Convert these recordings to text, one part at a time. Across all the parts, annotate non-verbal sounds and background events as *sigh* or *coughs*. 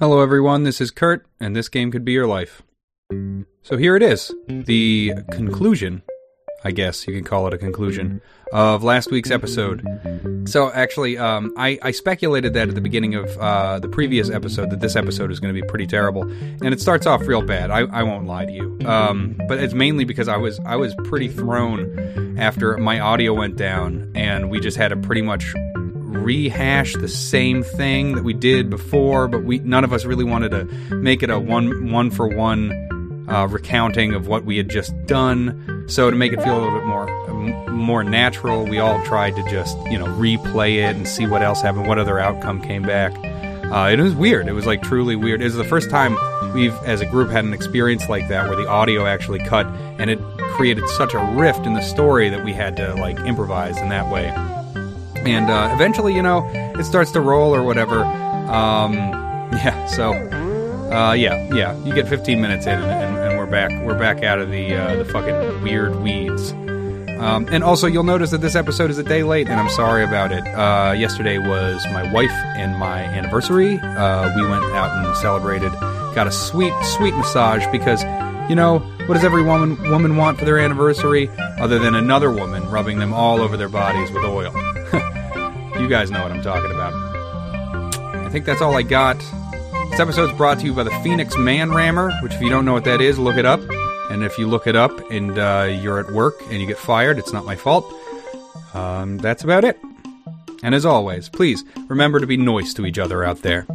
Hello, everyone. This is Kurt, and this game could be your life. So here it is the conclusion, I guess you can call it a conclusion, of last week's episode. So actually, um, I, I speculated that at the beginning of uh, the previous episode that this episode is going to be pretty terrible, and it starts off real bad. I, I won't lie to you, um, but it's mainly because I was I was pretty thrown after my audio went down, and we just had a pretty much rehash the same thing that we did before, but we none of us really wanted to make it a one one for one uh, recounting of what we had just done. So to make it feel a little bit more more natural, we all tried to just you know replay it and see what else happened, what other outcome came back. Uh, it was weird. It was like truly weird. It was the first time we've, as a group, had an experience like that where the audio actually cut and it created such a rift in the story that we had to like improvise in that way and uh, eventually, you know, it starts to roll or whatever. Um, *laughs* yeah, so uh, yeah, yeah, you get 15 minutes in, and, and, and we're back. We're back out of the uh, the fucking weird weeds. Um, and also, you'll notice that this episode is a day late, and I'm sorry about it. Uh, yesterday was my wife and my anniversary. Uh, we went out and celebrated, got a sweet, sweet massage because, you know, what does every woman woman want for their anniversary other than another woman rubbing them all over their bodies with oil? *laughs* you guys know what I'm talking about. I think that's all I got. This episode is brought to you by the Phoenix Man Rammer, which, if you don't know what that is, look it up. And if you look it up and uh, you're at work and you get fired, it's not my fault. Um, that's about it. And as always, please remember to be nice to each other out there.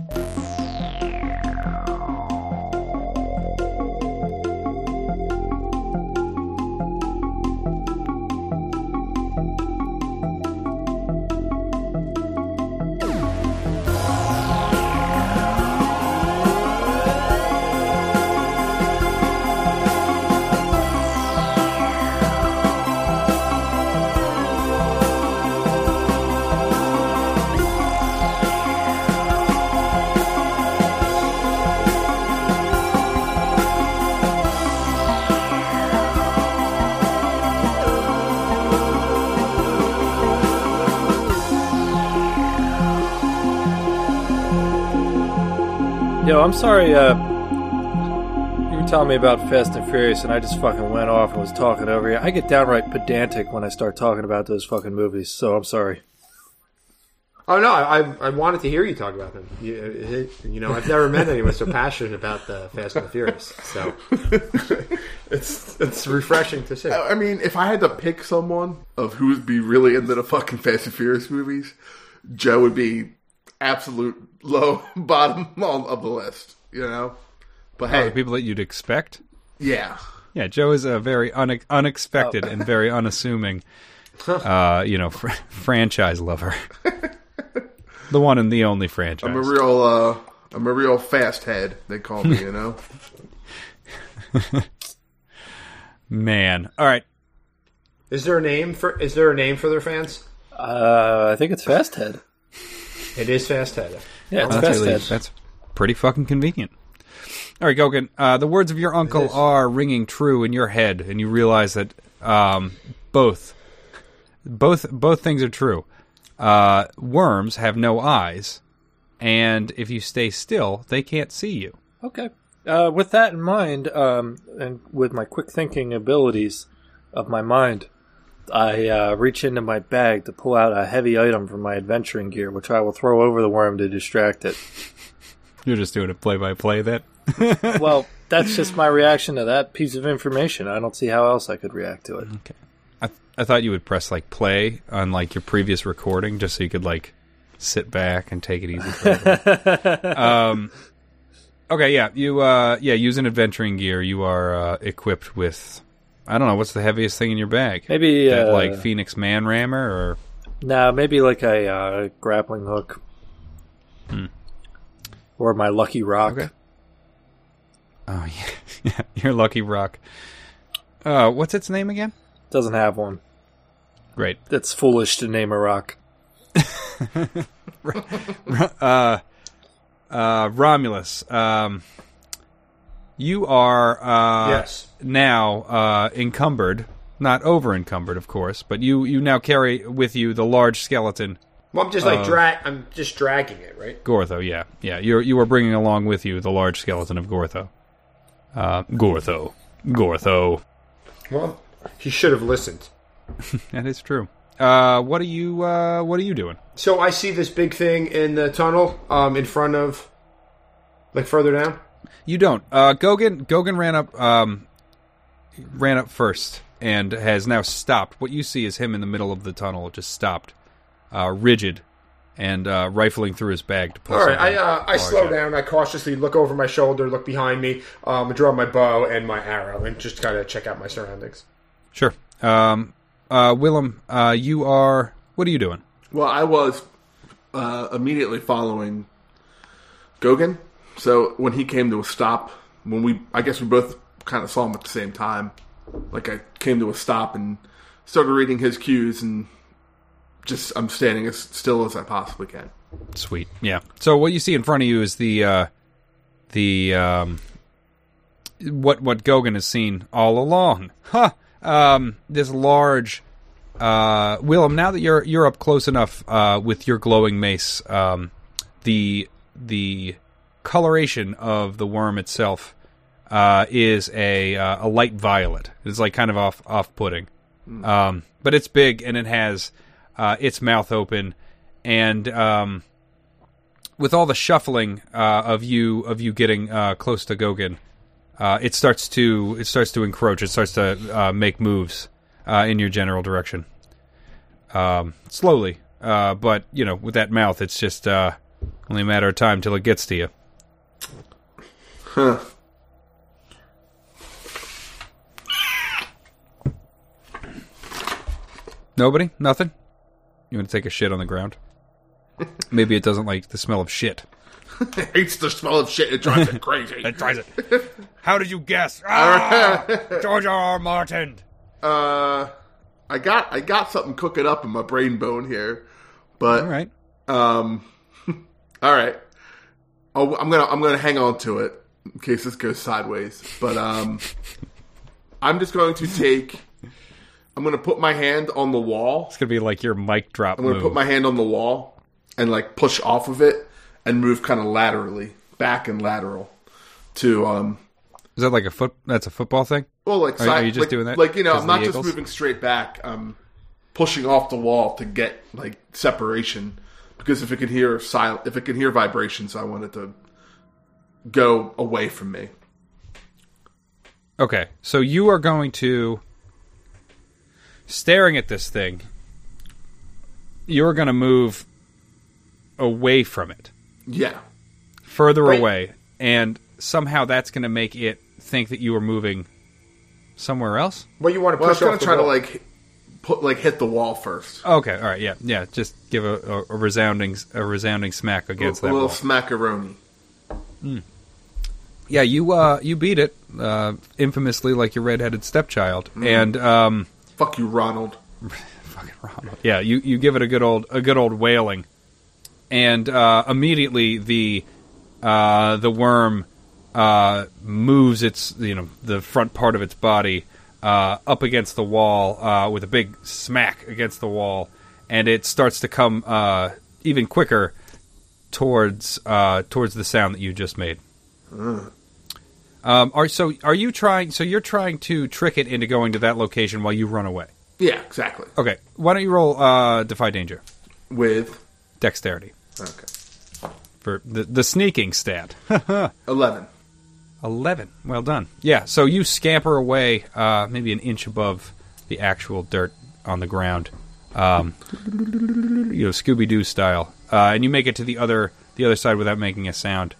I'm sorry. Uh, you were telling me about Fast and Furious, and I just fucking went off and was talking over you. I get downright pedantic when I start talking about those fucking movies, so I'm sorry. Oh no, I I wanted to hear you talk about them. You, you know, I've never met anyone so passionate about the Fast and the Furious. So *laughs* it's it's refreshing to see. I mean, if I had to pick someone of who would be really into the fucking Fast and Furious movies, Joe would be absolute low *laughs* bottom of the list. You know, but Oh, hey, the people that you'd expect. yeah, Yeah, Joe is a very une- unexpected and very unassuming, *laughs* uh, you know, fr- franchise lover. *laughs* the one and the only franchise. I'm a real, uh, I'm a real fast head. They call me, you know. Man. All right. Is there a name for Is there a name for their fans? Uh, I think it's Fasthead. It is Fast Head. Yeah, it's That's, really- that's pretty fucking convenient. All right, Gogan. Uh, the words of your uncle are ringing true in your head, and you realize that um, both, both, both things are true. Uh, worms have no eyes, and if you stay still, they can't see you. Okay. Uh, with that in mind, um, and with my quick thinking abilities of my mind, I uh, reach into my bag to pull out a heavy item from my adventuring gear, which I will throw over the worm to distract it. You're just doing a play-by-play. That *laughs* well, that's just my reaction to that piece of information. I don't see how else I could react to it. I, I thought you would press like play on like your previous recording just so you could like sit back and take it easy. For a bit. *laughs* um, okay, yeah, you uh, yeah, using adventuring gear, you are uh, equipped with. I don't know what's the heaviest thing in your bag. Maybe that uh, like Phoenix Man Rammer or no, maybe like a uh, grappling hook, or my lucky rock. Okay. oh yeah, *laughs* yeah your Lucky Rock. Uh, what's its name again? Doesn't have one. Great. That's foolish to name a rock. *laughs* uh, uh, Romulus, um, you are uh, Yes. now uh, encumbered, not over encumbered, of course, but you you now carry with you the large skeleton Well, I'm just like Uh, drag. I'm just dragging it, right? Gortho, yeah, yeah. You're you are bringing along with you the large skeleton of Gortho. Uh, Gortho, Gortho. Well, he should have listened. *laughs* That is true. Uh, what are you uh, What are you doing? So I see this big thing in the tunnel, um, in front of, like further down. You don't. Uh, Gogan Gogan ran up um, ran up first and has now stopped. What you see is him in the middle of the tunnel, just stopped, uh, rigid, and uh, rifling through his bag to pull. All right, I uh, I slow out. down. I cautiously look over my shoulder, look behind me, um, draw my bow and my arrow, and just kind of check out my surroundings. Sure. Um, uh, Willem, uh, you are. What are you doing? Well, I was uh, immediately following Gogan. So when he came to a stop, when we, I guess we both kind of saw him at the same time. Like I came to a stop and started reading his cues, and just I'm standing as still as I possibly can. Sweet. Yeah. So what you see in front of you is the uh, the um, what what Gogan has seen all along. Huh. Um, this large uh, Willem. Now that you're you're up close enough uh, with your glowing mace, um, the the coloration of the worm itself uh, is a uh, a light violet. It's like kind of off off putting, um, but it's big and it has uh, its mouth open, and um, with all the shuffling uh, of you of you getting uh, close to Gogan, uh, it starts to it starts to encroach. It starts to uh, make moves uh, in your general direction, um, slowly. Uh, but you know, with that mouth, it's just uh, only a matter of time till it gets to you. Huh. Nobody, nothing. You want to take a shit on the ground? *laughs* Maybe it doesn't like the smell of shit. it Hates the smell of shit. It drives it crazy. *laughs* It drives it. How did you guess? *laughs* Ah! George R. R. Martin. Uh, I got I got something cooking up in my brain bone here, but All right. Um, all right. Oh, I'm gonna I'm gonna hang on to it in case this goes sideways. But um, I'm just going to take. I'm gonna put my hand on the wall. It's gonna be like your mic drop I'm gonna put my hand on the wall and like push off of it and move kind of laterally, back and lateral to um. Is that like a foot? That's a football thing. Well, like Are- side, are you just like, doing that Like you know, I'm not just Eagles? moving straight back. I'm pushing off the wall to get like separation because if it can hear silent, if it can hear vibrations, I want it to go away from me. Okay, so you are going to staring at this thing. You're going to move away from it, Yeah, further Wait. away, and somehow that's going to make it think that you are moving somewhere else. Well, you want to well, I was gonna off the try to like put like hit the wall first. Okay, all right, yeah, yeah. Just give a, a, a resounding a resounding smack against a that A little wall. smackaroni. Hmm. Yeah, you uh you beat it uh, infamously like your redheaded stepchild, Mm. and um. Fuck you, Ronald. *laughs* fucking Ronald. Yeah, you, you give it a good old a good old wailing, and uh, immediately the uh, the worm uh, moves its you know the front part of its body uh, up against the wall uh, with a big smack against the wall, and it starts to come uh, even quicker towards uh, towards the sound that you just made. Um, are so are you trying? So you're trying to trick it into going to that location while you run away. Yeah, exactly. Okay, why don't you roll uh, defy danger, With dexterity okay, for the the sneaking stat. *laughs* eleven. Eleven, well done. Yeah, so you scamper away, uh, maybe an inch above the actual dirt on the ground, um, *laughs* you know, Scooby Doo style, uh, and you make it to the other the other side without making a sound.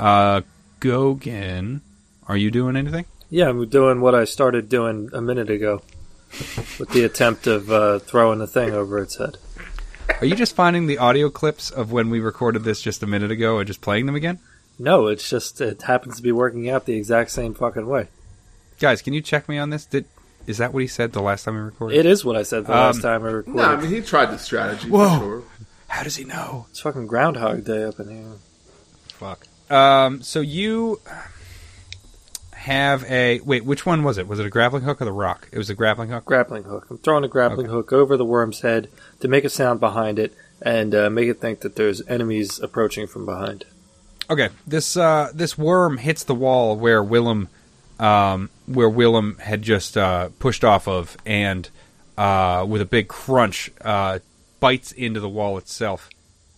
Uh, Gogan, are you doing anything? Yeah, I'm doing what I started doing a minute ago *laughs* with the attempt of uh, throwing the thing over its head. Are you just finding the audio clips of when we recorded this just a minute ago and just playing them again? No, it's just it happens to be working out the exact same fucking way. Guys, can you check me on this? Did is that what he said the last time we recorded? It is what I said the last Um, time I recorded. No, I mean he tried the strategy Whoa. for sure. How does he know? it's fucking Groundhog Day up in here. Fuck. Um, so you have a wait. Which one was it? Was it a grappling hook or the rock? It was a grappling hook. Grappling hook. I'm throwing a grappling hook over the worm's head to make a sound behind it, and uh, make it think that there's enemies approaching from behind. Okay, this uh, this worm hits the wall where Willem, um, where Willem had just uh, pushed off of, and uh, with a big crunch, uh, bites into the wall itself.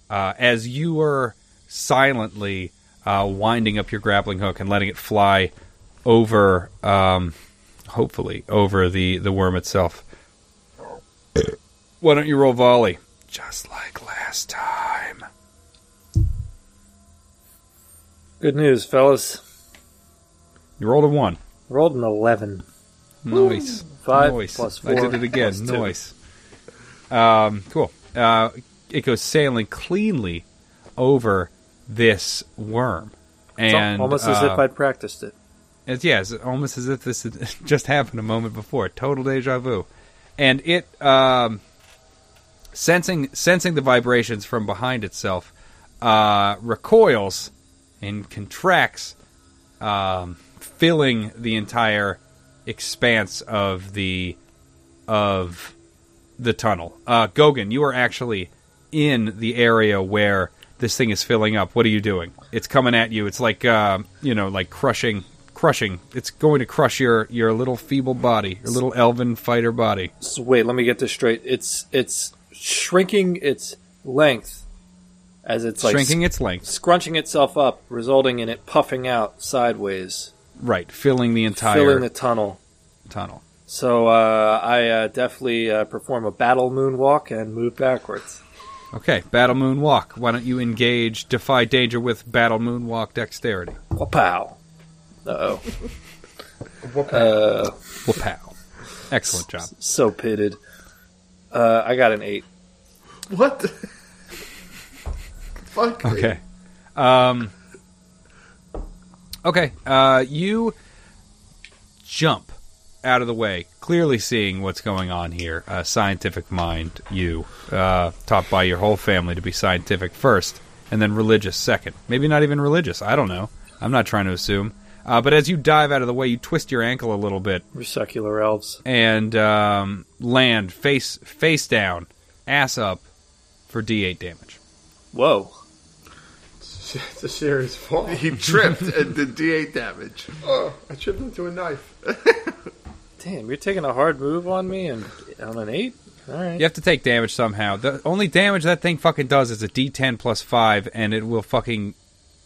Uh, as you are silently uh, winding up your grappling hook and letting it fly over, um, hopefully over the the worm itself. Why don't you roll volley, just like last time? Good news, fellas. You rolled a one. Rolled an 11. Nice. Five Nice. plus I did it again. Nice. Um, cool. Uh, it goes sailing cleanly over this worm. It's And almost as uh, if I'd practiced it. It's yeah, almost as if this had *laughs* just happened a moment before. Total deja vu. And it um, sensing sensing the vibrations from behind itself, uh, recoils and contracts, um, filling the entire expanse of the of the tunnel. Uh, Gogan, you are actually in the area where this thing is filling up. What are you doing? It's coming at you. It's like uh, you know, like crushing, crushing. It's going to crush your your little feeble body, your little elven fighter body. So wait, let me get this straight. It's it's shrinking its length as it's like shrinking its length, scrunching itself up, resulting in it puffing out sideways, right, filling the entire filling the tunnel. tunnel. So uh, I uh, definitely uh, perform a battle moonwalk and move backwards. Okay, Battle Moon Walk. Why don't you engage Defy Danger with Battle Moon Walk dexterity? Pow. Uh oh. uh, Well, pow. Excellent job. so pitted. Uh, I got an eight. What? Fuck. Okay. Um, okay. Uh, you jump out of the way, clearly seeing what's going on here. Uh, scientific mind, you, uh, taught by your whole family to be scientific first, and then religious second. Maybe not even religious. I don't know. I'm not trying to assume. Uh, but as you dive out of the way, you twist your ankle a little bit We're secular elves. and um, land face face down, ass up, for D8 damage. Whoa. *laughs* It's a serious fall. He tripped and did D8 damage. Oh, I tripped into a knife. *laughs* Damn, you're taking a hard move on me and on an eight? All right. You have to take damage somehow. The only damage that thing fucking does is a D10 plus five, and it will fucking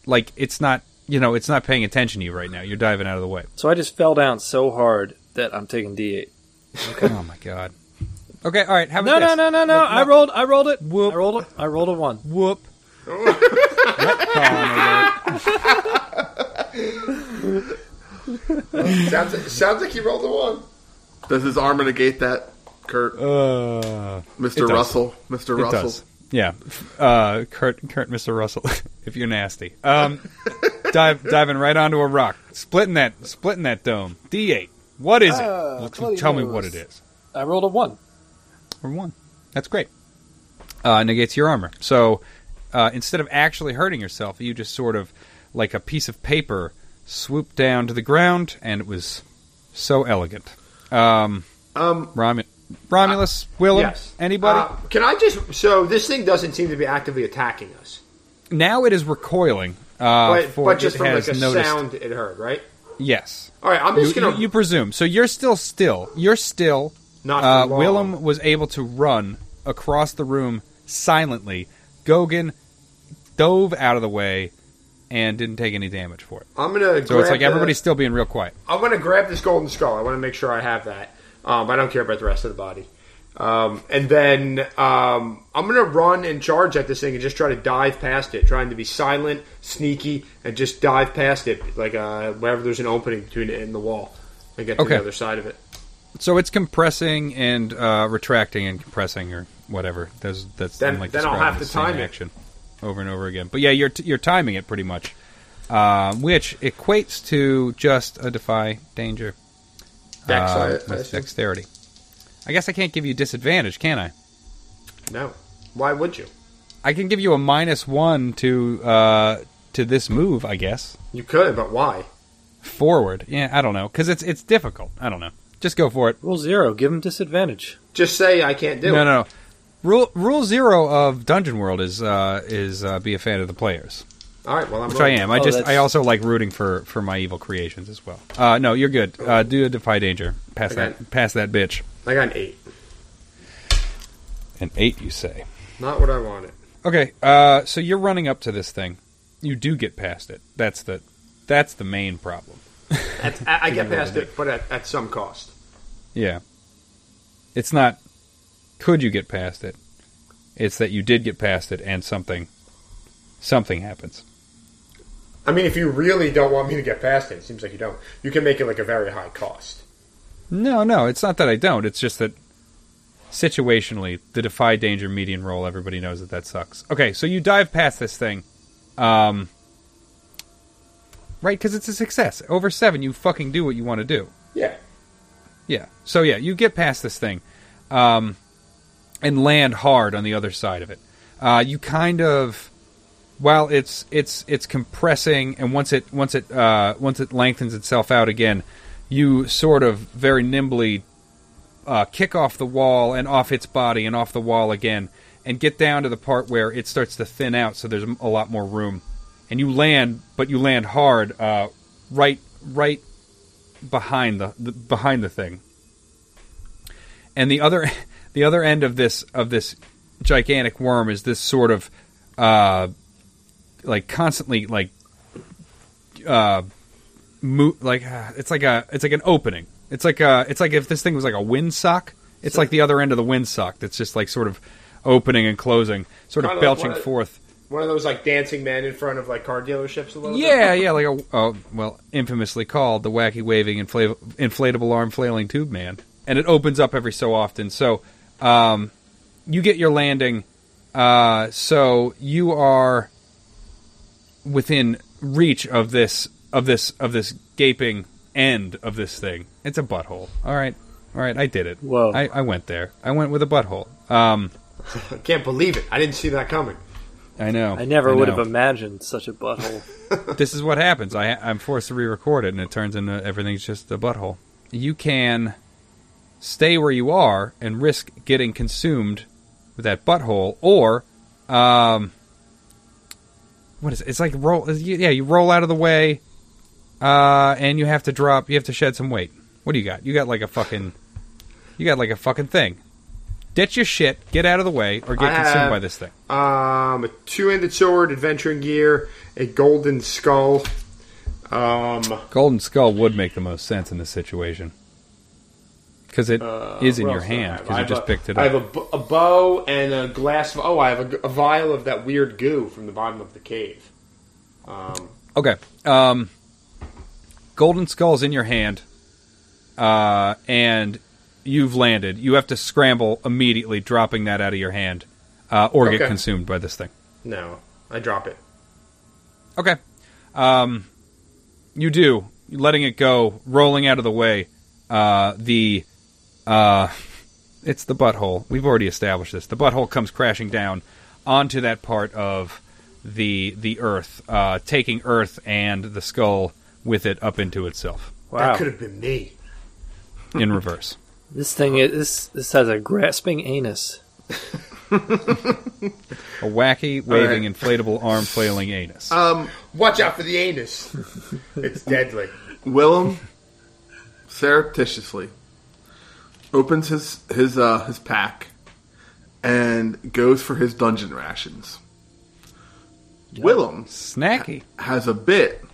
like it's not you know it's not paying attention to you right now. You're diving out of the way. So I just fell down so hard that I'm taking D8. Okay. oh my god. Okay, all right. Have No, it no, this. no, no, no. I rolled. I rolled it. Whoop. I rolled it. I rolled a one. Whoop. Retcon sounds, sounds like you rolled a one. Does his armor negate that, Kurt? Uh, Mr. Russell? Mr. it Russell? does. Yeah. Uh, Kurt, Kurt, Mr. Russell, *laughs* if you're nasty. Um, dive, diving right onto a rock, splitting that, splitting that dome. D8. What is it? Ah, Well, tell me what it is. I rolled a one. or one. That's great. Uh, negates your armor. So uh, instead of actually hurting yourself, you just sort of, like a piece of paper, swooped down to the ground, and it was so elegant. Um, Um, Romu- Romulus, Willem, yes. anybody? Uh, can I just? So this thing doesn't seem to be actively attacking us, now it is recoiling. Uh, but but just from like a noticed. sound it heard, right? Yes. All right, I'm You, just gonna you, you presume. So you're still still. You're still. not. Uh. Willem was able to run across the room silently. Gogan dove out of the way and didn't take any damage for it. I'm gonna. So it's like everybody's still being real quiet. I'm gonna grab this golden skull. I want to make sure I have that. Um, I don't care about the rest of the body. Um, and then um, I'm gonna run and charge at this thing and just try to dive past it, trying to be silent, sneaky, and just dive past it, like uh, wherever there's an opening between it and the wall, and get to Okay. the other side of it. So it's compressing and uh, retracting and compressing or whatever. That's that's Then- I'm, like then I'll describing have the to same time it. action over and over again. But yeah, you're t- you're timing it pretty much, uh, which equates to just a defy danger. Dex, uh, I- I with assume? dexterity. I guess I can't give you disadvantage, can I? No, why would you? I can give you a minus one to uh, to this move, I guess. You could, but why? Forward, yeah, I don't know, because it's it's difficult. I don't know. Just go for it. Rule zero. Give him disadvantage. Just say I can't do No, it. no, no. Rule rule zero of Dungeon World is uh, is uh, be a fan of the players, All right, well I'm which I am. I Oh, just that's- I also like rooting for for my evil creations as well. Uh, no, you're good. Uh, do a defy danger. Pass Okay. that. Pass that bitch. I got an eight. An eight, you say? Not what I wanted. Okay. Uh, so you're running up to this thing. You do get past it. That's the that's the main problem. *laughs* At, I, I get past it, but at, at some cost. Yeah. It's not could you get past it? It's that you did get past it and something something happens. I mean, if you really don't want me to get past it, it seems like you don't. You can make it like a very high cost. No, no, it's not that I don't. It's just that situationally, the defy danger median roll, everybody knows that that sucks. Okay, so you dive past this thing. Um Right, because it's a success. Over seven, you fucking do what you want to do. Yeah. Yeah. So yeah, you get past this thing, um, and land hard on the other side of it. Uh, you kind of, while it's it's it's compressing, and once it once it uh, once it lengthens itself out again, you sort of very nimbly uh, kick off the wall and off its body and off the wall again, and get down to the part where it starts to thin out, so there's a lot more room, and you land, but you land hard, uh, right right behind the, the behind the thing. And the other *laughs* the other end of this of this gigantic worm is this sort of uh like constantly like uh mo- like uh, it's like a it's like an opening. It's like a it's like if this thing was like a windsock. It's like the other end of the windsock that's just like sort of opening and closing, sort of like belching of- forth. One of those like dancing men in front of like car dealerships a little bit. Yeah, yeah, like a oh, well, infamously called the wacky waving infla- inflatable arm flailing tube man, and it opens up every so often. So, um, you get your landing. Uh, so you are within reach of this of this of this gaping end of this thing. It's a butthole. All right, all right, I did it. Whoa. I, I went there. I went with a butthole. Um, *laughs* I can't believe it. I didn't see that coming. I know. I never would know. have imagined such a butthole. *laughs* this is what happens. I, I'm forced to re-record it, and it turns into everything's just a butthole. You can stay where you are and risk getting consumed with that butthole, or um, what is it? It's like roll. Yeah, you roll out of the way, uh, and you have to drop. You have to shed some weight. What do you got? You got like a fucking. You got like a fucking thing. Ditch your shit, get out of the way, or get I consumed have- by this thing. Um, a two-handed sword, adventuring gear, a golden skull. Um, Golden Skull would make the most sense in this situation because it is uh, in your else do I hand because I you have just a- picked it up. I have a, a bow and a glass. Of, oh, I have a, a vial of that weird goo from the bottom of the cave. Um, Okay. Um, Golden Skull's in your hand, uh, and you've landed. You have to scramble immediately, dropping that out of your hand, uh, or get consumed by this thing. no, I drop it. Okay. Um, you do. Letting it go, rolling out of the way. Uh, the uh, it's the butthole. We've already established this. The butthole comes crashing down onto that part of the the earth, uh, taking earth and the skull with it up into itself Wow. That could have been me. in reverse. This thing is this this has a grasping anus. A wacky, waving, inflatable arm flailing anus. Um, Watch out for the anus. it's deadly. Willem surreptitiously opens his his uh, his pack and goes for his dungeon rations. Willem Snacky. has a bit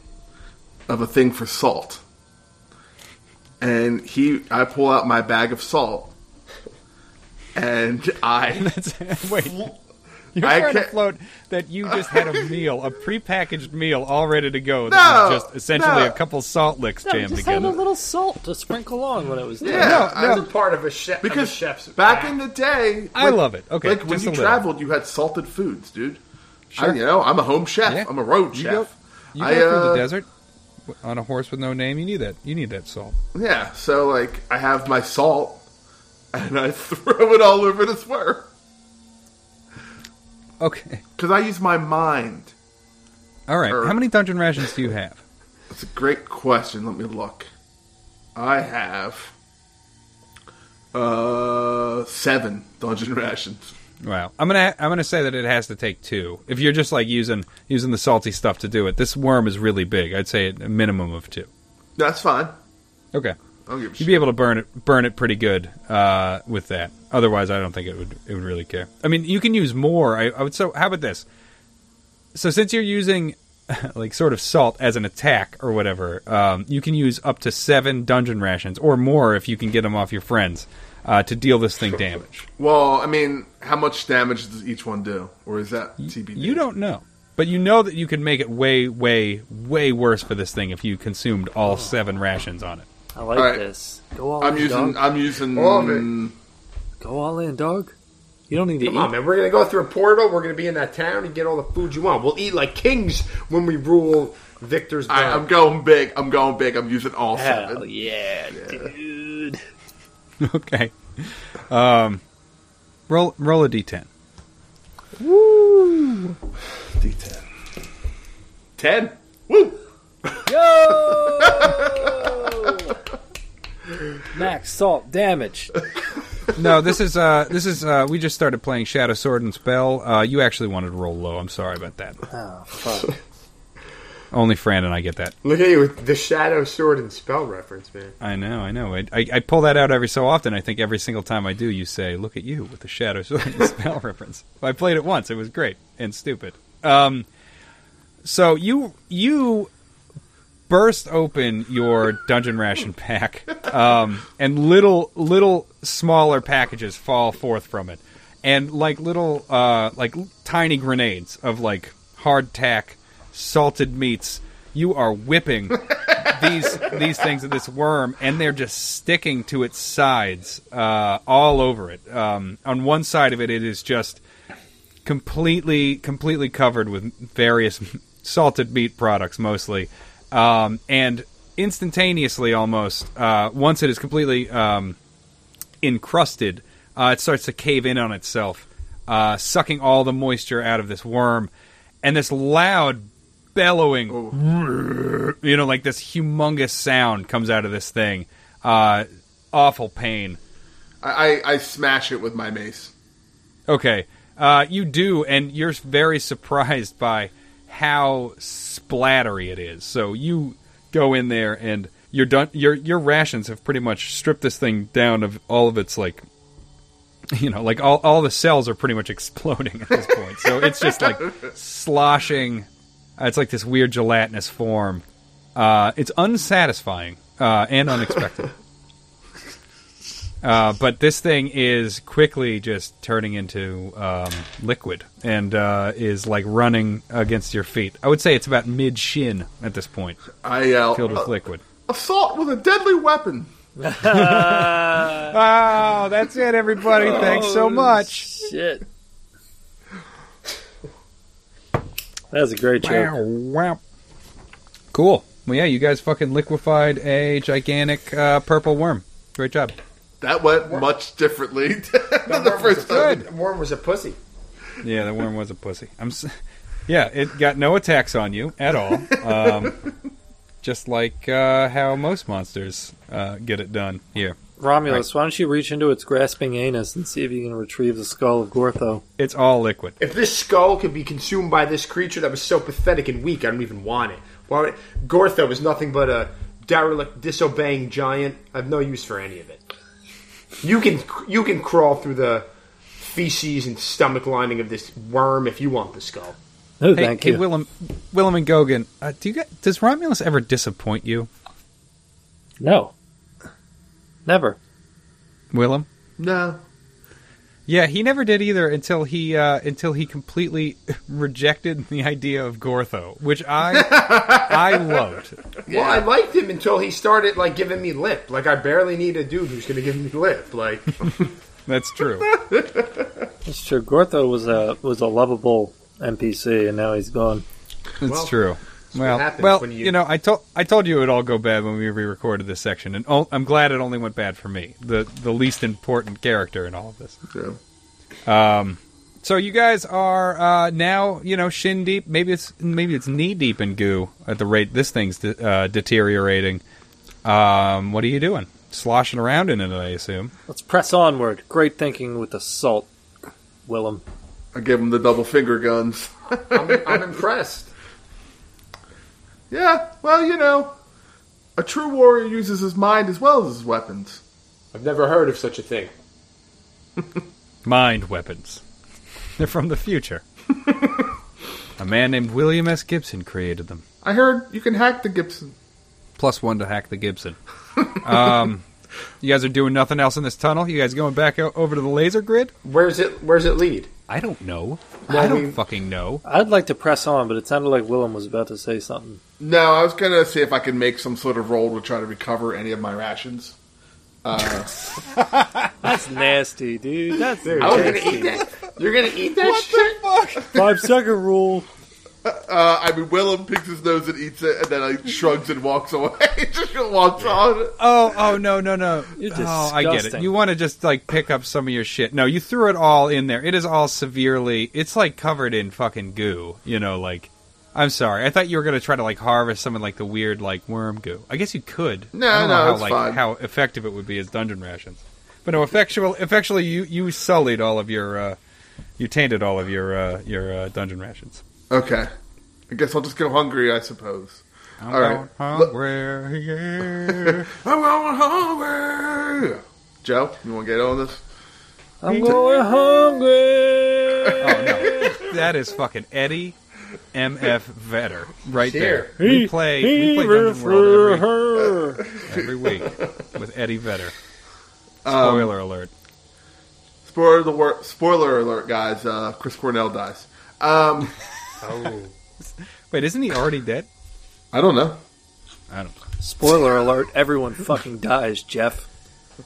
of a thing for salt, and he I pull out my bag of salt, and *laughs* I Wait. You're I trying to can't- float that you just had a *laughs* meal, a prepackaged meal all ready to go. No, that was just essentially no. a couple salt licks jammed together. just had a little salt to sprinkle on when it was done. yeah I was I- a part of a chef. because of a chef's back pack. in the day I love it. Okay, like when you traveled, you had salted foods, dude. Sure. I, you know, I'm a home chef. Yeah. I'm a road You chef. go, you go I, through uh, the desert on a horse with no name. You need that. You need that salt. Yeah, so like I have my salt and I *laughs* throw it all over the swerve Okay. because I use my mind. All right. Er. How many dungeon rations do you have? That's a great question. Let me look. I have uh seven dungeon *laughs* rations. Well, I'm gonna I'm gonna say that it has to take two. If you're just like using using the salty stuff to do it, this worm is really big. I'd say a minimum of two. That's fine. Okay, I don't give a you'd shit. be able to burn it burn it pretty good uh, with that. Otherwise, I don't think it would it would really care. I mean, you can use more. I, I would. So how about this? So since you're using *laughs* like sort of salt as an attack or whatever, um, you can use up to seven dungeon rations or more if you can get them off your friends uh, to deal this thing damage. Well, I mean, how much damage does each one do, or is that TBD? You don't know. But you know that you could make it way, way, way worse for this thing if you consumed all seven rations on it. I like All right. this. Go all I'm in, using. dog. I'm using. All of it. Go all in, dog. You don't need to Come eat. on, man. We're gonna go through a portal. We're gonna be in that town and get all the food you want. We'll eat like kings when we rule Victor's. I, Dog. I'm going big. I'm going big. I'm using all Hell seven. yeah, dude. *laughs* okay. Um, roll roll a d10. Woo. D10. Ten. Woo! Yo! Max salt damage. No, this is uh this is uh we just started playing Shadow Sword and Spell. Uh you actually wanted to roll low. I'm sorry about that. Oh fuck. *laughs* Only Fran and I get that. Look at you with the shadow sword and spell reference, man. I know, I know. I, I, I pull that out every so often. I think every single time I do, you say, "Look at you" with the Shadow Sword and *laughs* Spell reference. I played it once. It was great and stupid. Um, so you you burst open your dungeon ration pack, um, and little little smaller packages fall forth from it, and like little uh, like tiny grenades of like hardtack salted meats. You are whipping *laughs* these these things at this worm, and they're just sticking to its sides uh, all over it. Um, on one side of it, it is just completely completely covered with various *laughs* salted meat products, mostly, um, and instantaneously, almost uh, once it is completely um, encrusted, uh, it starts to cave in on itself, uh, sucking all the moisture out of this worm, and this loud bellowing you know, like this humongous sound comes out of this thing. Uh, awful pain. I, I, I smash it with my mace. Okay, uh, you do, and you're very surprised by how splattery it is. So you go in there, and done. Your your rations have pretty much stripped this thing down of all of its like. *laughs* You know, like all, all the cells are pretty much *laughs* exploding at this point. So it's just like sloshing. Uh, it's like this weird gelatinous form. Uh, it's unsatisfying uh, and unexpected. *laughs* Uh, but this thing is quickly just turning into um, liquid and uh, is like running against your feet. I would say it's about mid shin at this point, I yell, filled with "Uh, liquid. assault with a deadly weapon. *laughs* Oh, that's it, everybody. Thanks so much. Shit. That's a great joke. Wow, wow. Cool. Well, yeah, you guys fucking liquefied a gigantic uh, purple worm. Great job. That went much differently *laughs* than the first time. The worm was a pussy. Yeah, the worm was a pussy. I'm. S- yeah, it got no attacks on you at all. Um, *laughs* just like uh, how most monsters uh, get it done here. Romulus, why don't you reach into its grasping anus and see if you can retrieve the skull of Gortho? It's all liquid. If this skull could be consumed by this creature that was so pathetic and weak, I don't even want it. Why would, Gortha was nothing but a derelict, disobeying giant. I have no use for any of it. You can you can crawl through the feces and stomach lining of this worm if you want the skull. Oh, Hey, thank hey you. Willem, Willem and Gogan, uh, do you get, does Romulus ever disappoint you, No. Never. Willem? No. Yeah, he never did either until he uh, until he completely *laughs* rejected the idea of Gortho, which I *laughs* I loved. Well, I liked him until he started like giving me lip. Like I barely need a dude who's going to give me lip. Like *laughs* That's true. It's true. Gortho was a was a lovable NPC, and now he's gone. It's Well, true. Well, happens well, when you- you... know, I told I told you it would all go bad when we re-recorded this section, and oh, I'm glad it only went bad for me, the the least important character in all of this. Yeah. Um, So you guys are uh, now, you know, shin deep. Maybe it's maybe it's knee deep in goo at the rate this thing's de- uh, deteriorating. Um, what are you doing? Sloshing around in it, I assume. Let's press onward. Great thinking with the salt. Willem. I give him the double finger guns. I'm, I'm impressed. Yeah, well, you know, a true warrior uses his mind as well as his weapons. I've never heard of such a thing. *laughs* Mind weapons. They're from the future. *laughs* a man named William S. Gibson created them. I heard you can hack the Gibson. Plus one to hack the Gibson. Um, you guys are doing nothing else in this tunnel. You guys going back o- over to the laser grid? Where's it? Where's it lead? I don't know. Well, I don't we- fucking know. I'd like to press on, but it sounded like Willem was about to say something. No, I was gonna see if I could make some sort of roll to try to recover any of my rations. *laughs* That's nasty, dude. That's I was gonna eat that. You're gonna eat that shit? Five second rule. Uh, I mean, Willem picks his nose and eats it, and then like shrugs and walks away. *laughs* just walks on. Oh, oh no, no, no. You're oh, I get it. disgusting. You want to just like pick up some of your shit. No, you threw it all in there. It is all severely. It's like covered in fucking goo. You know, like. I'm sorry. I thought you were gonna try to like harvest some of like the weird like worm goo. I guess you could. No, I don't know how it's like fine. how effective it would be as dungeon rations. But no, effectual, effectually, you you sullied all of your, uh, you tainted all of your uh, your uh, dungeon rations. Okay, I guess I'll just go hungry. I suppose. I'm All right. going hungry, yeah. *laughs* I'm going hungry. Joe, you want to get on this? I'm going hungry. Oh no, that is fucking Eddie M.F. Vedder right Here. there. We play we play Dungeon World every, every week with Eddie Vedder. Spoiler alert. Spoiler the wor- spoiler alert, guys. Uh, Chris Cornell dies. Um, Oh. Wait, isn't he already dead? I don't know. I don't. Spoiler alert, everyone fucking dies, Jeff.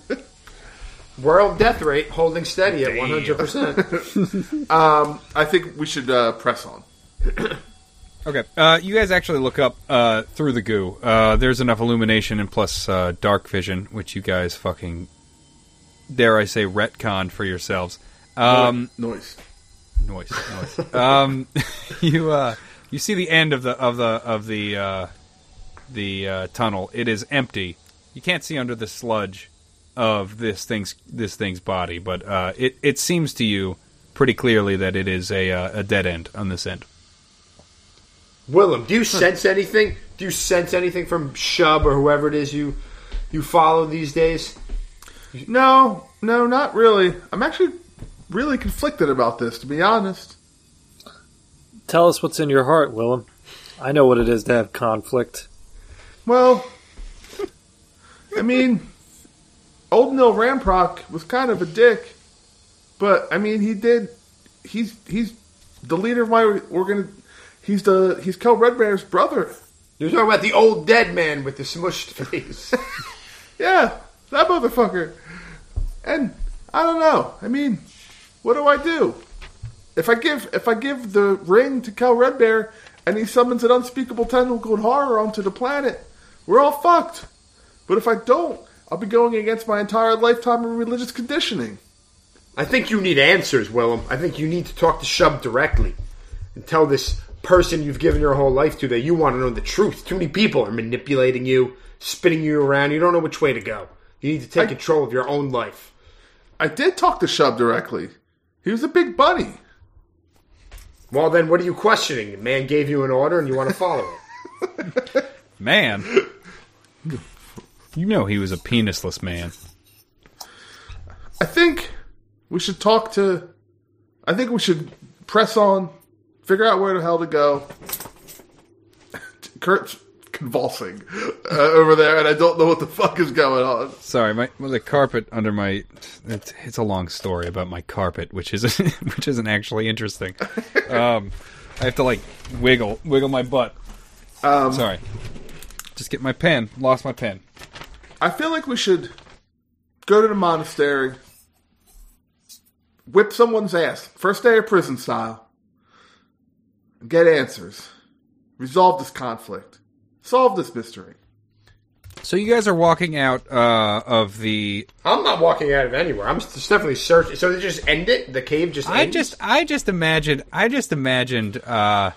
*laughs* World death rate holding steady at 100%. *laughs* Um, I think we should uh, press on. *coughs* Okay, uh, you guys actually look up uh, through the goo. Uh, there's enough illumination and plus uh, dark vision, which you guys fucking dare I say retcon for yourselves. Um, Noise. noise, noise. um, *laughs* you uh, you see the end of the of the of the uh, the uh, tunnel. It is empty. You can't see under the sludge of this thing's this thing's body, but uh, it it seems to you pretty clearly that it is a uh, a dead end on this end. Willem, do you sense anything? Do you sense anything from Shub or whoever it is you you follow these days? No, no, not really. I'm actually really conflicted about this, to be honest. Tell us what's in your heart, Willem. I know what it is to have conflict. Well, I mean, old Neil Ramprock was kind of a dick, but I mean, he did. He's he's the leader of my organ. He's the he's Kel Red Bear's brother. You're talking about the old dead man with the smushed *laughs* face. *laughs* Yeah, that motherfucker. And I don't know. I mean, what do I do? If I give if I give the ring to Kel Red Bear and he summons an unspeakable tentacled horror onto the planet, we're all fucked. But if I don't, I'll be going against my entire lifetime of religious conditioning. I think you need answers, Willem. I think you need to talk to Shub directly and tell this person you've given your whole life to that you want to know the truth. Too many people are manipulating you, spinning you around. You don't know which way to go. You need to take I- control of your own life. I did talk to Shub directly. He was a big bunny. Well, then, what are you questioning? The man gave you an order and you want to follow it. *laughs* Man, you know he was a penisless man. I think we should talk to. I think we should press on, figure out where the hell to go. *laughs* Kurt's convulsing uh, over there, and I don't know what the fuck is going on. Sorry, my well, the carpet under my it's, it's a long story about my carpet, which isn't *laughs* which isn't actually interesting. Um, I have to like wiggle wiggle my butt. Um, Sorry, just get my pen. Lost my pen. I feel like we should go to the monastery, whip someone's ass, first day of prison style, get answers, resolve this conflict, solve this mystery. So you guys are walking out uh, of the. I'm not walking out of anywhere. I'm just definitely searching. So they just end it? The cave just I ends? just I just imagined I just imagined uh,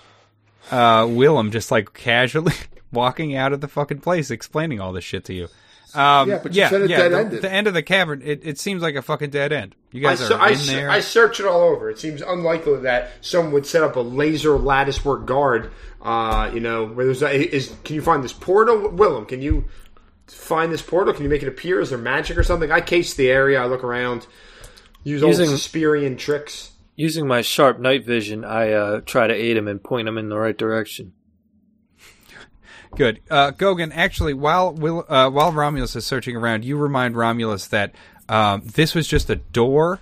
uh, Willem just like casually walking out of the fucking place, explaining all this shit to you. Um, Yeah, but you yeah, said it yeah, the, dead-ended. the end of the cavern. It, it seems like a fucking dead end. You guys se- are I, in se- there. I search it all over. It seems unlikely that someone would set up a laser lattice work guard. Uh, you know, where there's a, is. Can you find this portal, Willem? Can you find this portal? Can you make it appear? Is there magic or something? I case the area. I look around. Use Using- old Suspirian tricks. Using my sharp night vision, I uh, try to aid him and point him in the right direction. Good. Uh, Gogan, actually, while Will, uh, while Romulus is searching around, you remind Romulus that um, this was just a door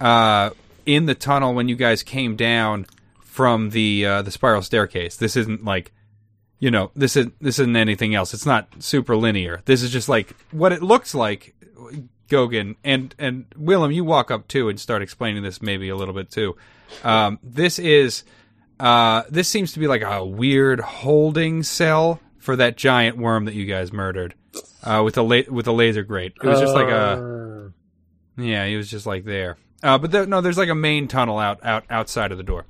uh, in the tunnel when you guys came down from the uh, the spiral staircase. This isn't like, you know, this is this isn't anything else. It's not super linear. This is just like what it looks like. Gogan and and Willem, you walk up too and start explaining this maybe a little bit too. Um, this is uh, this seems to be like a weird holding cell for that giant worm that you guys murdered uh, with a la- with a laser grate. It was just like a Uh, yeah, he was just like there. Uh, but there, no, there's like a main tunnel out out outside of the door,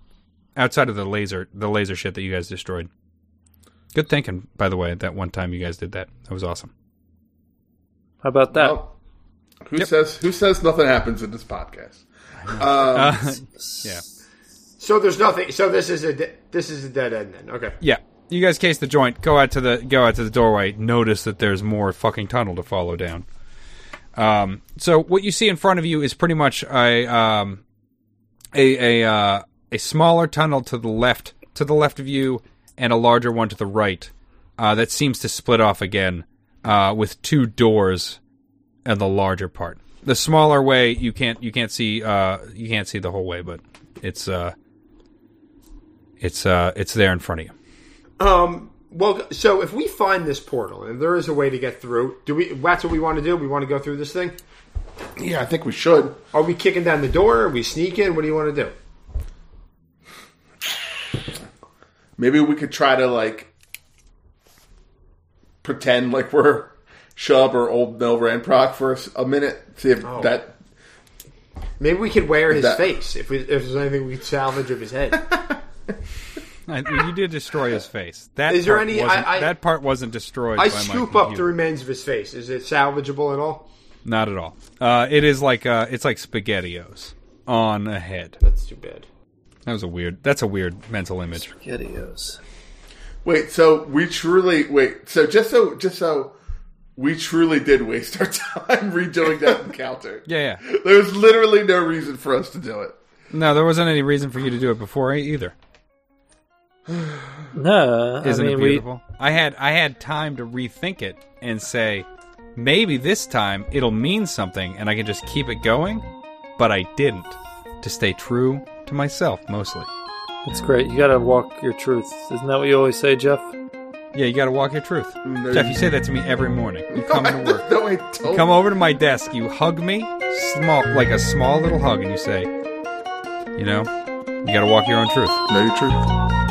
outside of the laser the laser shit that you guys destroyed. Good thinking, by the way. That one time you guys did that, that was awesome. How about that? Well, who says who says nothing happens in this podcast? *laughs* Um, Uh, *laughs* yeah, So there's nothing. So this is a de- this is a dead end then. Okay. yeah. You guys case the joint. Go out to the go out to the doorway. Notice that there's more fucking tunnel to follow down. Um, so what you see in front of you is pretty much a um, a a uh, a smaller tunnel to the left to the left of you, and a larger one to the right. Uh, that seems to split off again, uh, with two doors, and the larger part. The smaller way you can't you can't see uh, you can't see the whole way, but it's uh, it's uh, it's there in front of you. Um. Well, so if we find this portal and there is a way to get through, do we? That's what we want to do. We want to go through this thing. yeah, I think we should. Are we kicking down the door? Are we sneaking? What do you want to do? Maybe we could try to like pretend like we're Shub or old Mel Ranprock for a, minute. See if Oh. that. Maybe we could wear his That- face if, we, if there's anything we could salvage of his head. *laughs* *laughs* I, you did destroy his face. That Is there any- I- I- that part wasn't destroyed. I by my scoop up the remains of his face. Is it salvageable at all? Not at all. Uh, it is like uh, it's like spaghettios on a head. That's too bad. That was a weird. That's a weird mental image. Spaghettios. Wait, so we truly wait. So just so just so we truly did waste our *laughs* time redoing that *laughs* encounter. Yeah, yeah. There was literally no reason for us to do it. No, there wasn't any reason for you to do it before either. *sighs* No, Isn't I mean it beautiful? I had I had time to rethink it and say maybe this time it'll mean something and I can just keep it going, but I didn't. To stay true to myself mostly. we it's great. You gotta walk your truth. Isn't that what you always say, Jeff? Yeah, you got to walk your truth. Mm, no, Jeff, you say that to me every morning. You *laughs* come into work. no, I don't. come over to my desk, you hug me, small like a small little hug, and you say, you know, you got to walk your own truth. Know your truth.